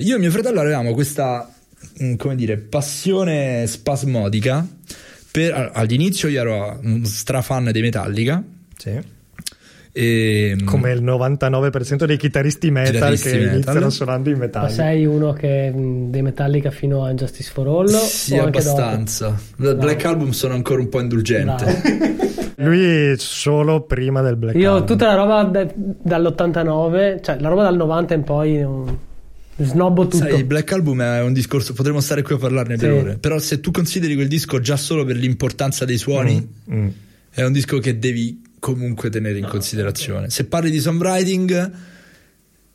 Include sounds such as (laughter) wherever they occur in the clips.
Io e mio fratello avevamo questa, mm, come dire, passione spasmodica. Per, all'inizio io ero un strafan dei Metallica. Sì. E, Come il 99% dei chitarristi metal Chitarristi che metal. iniziano suonando in Ma metallica. sei uno che mh, dei Metallica fino a Justice for All? sì, o anche dopo? abbastanza. Dal Black Album sono ancora un po' indulgente. (laughs) Lui solo prima del Black Io Album. tutta la roba de- dall'89, cioè la roba dal 90 in poi snobbo tutto. Sai, il Black Album è un discorso, potremmo stare qui a parlarne per Sì. ore. Però se tu consideri quel disco già solo per l'importanza dei suoni, Mm, mm. è un disco che devi comunque tenere in considerazione. Se parli di songwriting,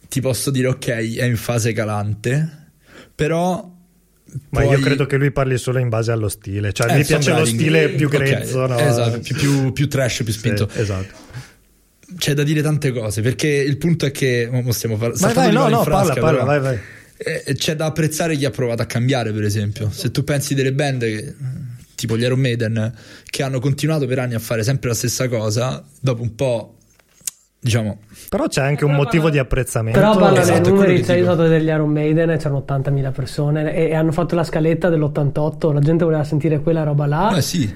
ti posso dire ok, è in fase calante, però... Ma poi- io credo che lui parli solo in base allo stile. Cioè, Eh, mi piace lo stile più grezzo, no? Esatto, più, più- più trash, più Sì, spinto. esatto. C'è da dire tante cose, perché il punto è che... mo stiamo far- sta Vai, vai, no, di no, in frasca, parla, parla, però- vai, vai. Eh, c'è da apprezzare chi ha provato a cambiare, per esempio. Se tu pensi delle band che, tipo gli Iron Maiden che hanno continuato per anni a fare sempre la stessa cosa, dopo un po', diciamo, Però c'è anche un motivo di apprezzamento. Però parlano Esatto, dei numeri, sono stato degli Iron Maiden c'erano 80.000 persone e, e hanno fatto la scaletta dell'88, la gente voleva sentire quella roba là. eh sì,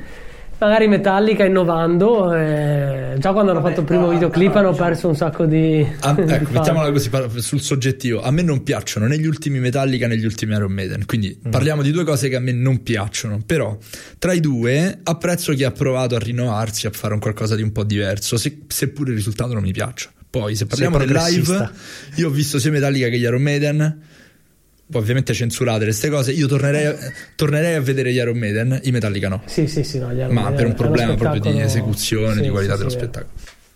Magari Metallica innovando, eh, già quando hanno fatto il primo videoclip hanno perso un sacco di... A- di ecco, mettiamola così sul soggettivo. A me non piacciono né gli ultimi Metallica né gli ultimi Iron Maiden. Quindi parliamo di due cose che a me non piacciono. Però tra i due apprezzo chi ha provato a rinnovarsi, a fare un qualcosa di un po' diverso, se- seppure il risultato non mi piace. Poi, se parliamo del live, io ho visto sia Metallica che gli Iron Maiden. Poi ovviamente censurate queste cose. Io tornerei, tornerei a vedere gli Iron Maiden, i Metallica no. Sì, sì, sì, no, gli Iron Ma Maiden per un problema proprio di esecuzione, sì, di qualità sì, dello sì. spettacolo.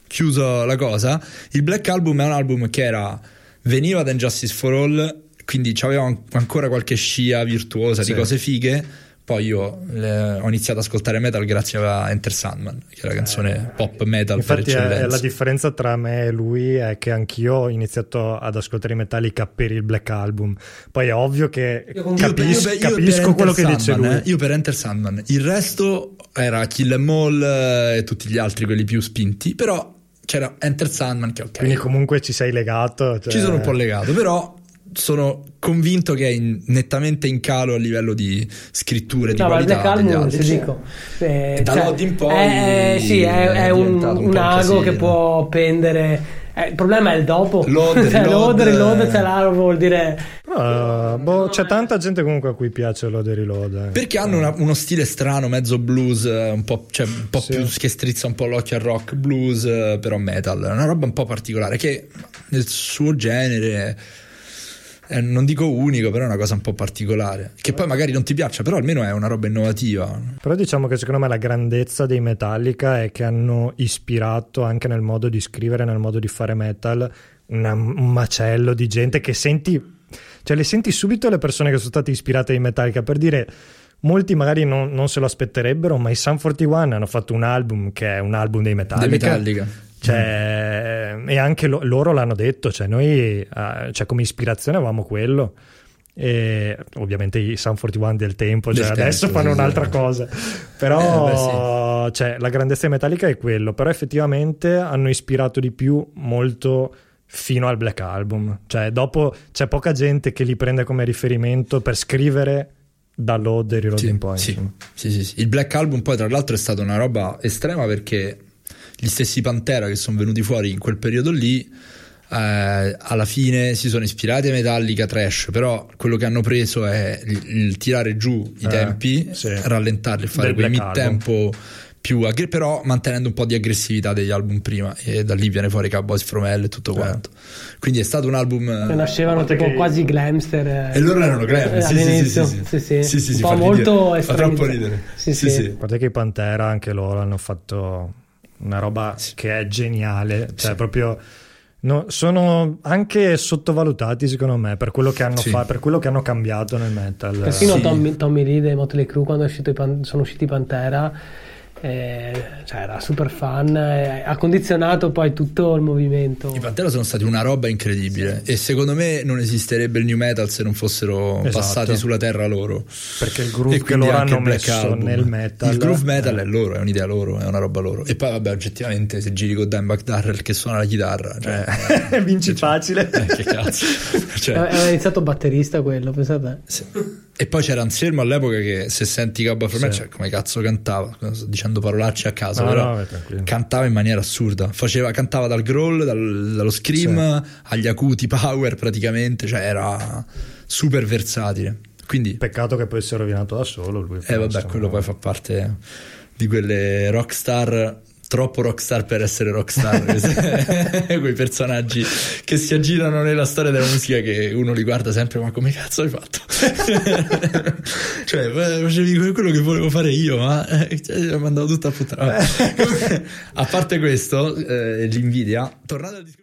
Chiuso la cosa, il Black Album è un album che era veniva da Injustice for All, quindi aveva an- ancora qualche scia virtuosa Sì. di cose fighe. Poi io le- ho iniziato ad ascoltare metal grazie a Enter Sandman, che è la canzone pop metal Infatti per è- la differenza tra me e lui è che anch'io ho iniziato ad ascoltare i Metallica per il Black Album. Poi è ovvio che Io con- Io per- capis- io io per capisco Enter quello che dice Sandman, lui. eh, io per Enter Sandman. Il resto era Kill Em All eh, e tutti gli altri, quelli più spinti. Però c'era Enter Sandman che ok. Quindi comunque ci sei legato. cioè- Ci sono un po' legato, però sono convinto che è in- nettamente in calo a livello di scritture, di No, qualità Black degli Album, altri. dico, eh, E da cioè, Lod in poi eh, sì, è, è è un, un un ago che può pendere. eh, il problema è il dopo. Load, (laughs) cioè, reload, load, reload, eh. cioè là vuol dire. Però, boh, c'è tanta gente comunque a cui piace lo The Reload. eh. Perché hanno una- uno stile strano, mezzo blues, eh, un po', cioè, un po' Sì. più che strizza un po' l'occhio al rock blues, eh, però metal. È una roba un po' particolare che nel suo genere, eh, non dico unico, però è una cosa un po' particolare. Che poi magari non ti piaccia, però almeno è una roba innovativa. Però diciamo che secondo me la grandezza dei Metallica è che hanno ispirato anche nel modo di scrivere, nel modo di fare metal, una- un macello di gente che senti, cioè le senti subito le persone che sono state ispirate ai Metallica per dire. Molti magari non, non se lo aspetterebbero, ma i Sun 41 hanno fatto un album che è un album dei Metallica. Dei Metallica. Cioè, e anche lo- loro l'hanno detto, cioè noi eh, cioè, come ispirazione avevamo quello. E ovviamente i Sun 41 del tempo, cioè Del adesso fanno sì, un'altra sì. cosa. Però Eh, beh, cioè, la grandezza metallica è quello, però effettivamente hanno ispirato di più molto fino al Black Album. Cioè, dopo c'è poca gente che li prende come riferimento per scrivere da Load e Reload Sì, in Point. sì, sì, sì, sì. Il Black Album poi tra l'altro è stata una roba estrema perché gli stessi Pantera che sono venuti fuori in quel periodo lì eh, alla fine si sono ispirati a Metallica Trash però quello che hanno preso è il, il tirare giù i Eh, tempi sì. rallentarli e fare Black mid-tempo più aggre- però mantenendo un po' di aggressività degli album prima e da lì viene fuori Cowboys From Hell e tutto quanto quindi è stato un album Che nascevano tipo che- quasi glamster. eh, e loro erano glam eh, sì, sì, sì, all'inizio. sì, sì, sì. sì, sì, un sì, po' fa molto fa troppo ridere Sì, sì, sì. sì. Guarda che i Pantera anche loro hanno fatto una roba che è geniale, cioè Sì. proprio no, sono anche sottovalutati secondo me per quello che hanno Sì. fa- per quello che hanno cambiato nel metal. Persino Sì. Tommy, Tommy Reed e Motley Crue quando è uscito i Pan- sono usciti Pantera eh, cioè era super fan, eh, ha condizionato poi tutto il movimento. I Pantera sono stati una roba incredibile sì. e secondo me non esisterebbe il new metal se non fossero esatto. passati sulla terra loro. Perché il groove che loro hanno messo Album. nel metal. Il groove metal eh. è loro, è un'idea loro, è una roba loro. E poi vabbè oggettivamente se giri con Dan Darrell che suona la chitarra, cioè, eh, (laughs) vinci cioè, facile. Eh, che cazzo. (laughs) cioè, aveva iniziato batterista quello, pensate. Sì. E poi c'era Anselmo all'epoca che se senti Gabba for me, cioè come cazzo cantava, sto dicendo parolacce a caso, no, però no, cantava in maniera assurda, Faceva, cantava dal growl, dal, dallo scream sì. agli acuti power praticamente, cioè era super versatile. Quindi, Peccato che poi si è rovinato da solo. Lui eh vabbè, quello poi fa parte di quelle rockstar troppo rockstar per essere rockstar. (laughs) Quei personaggi che si aggirano nella storia della musica che uno li guarda sempre, ma come cazzo hai fatto? (laughs) cioè, facevi quello che volevo fare io, ma eh, cioè, mandavo tutto a puttana. (laughs) a parte questo, eh, l'invidia, tornando al discorso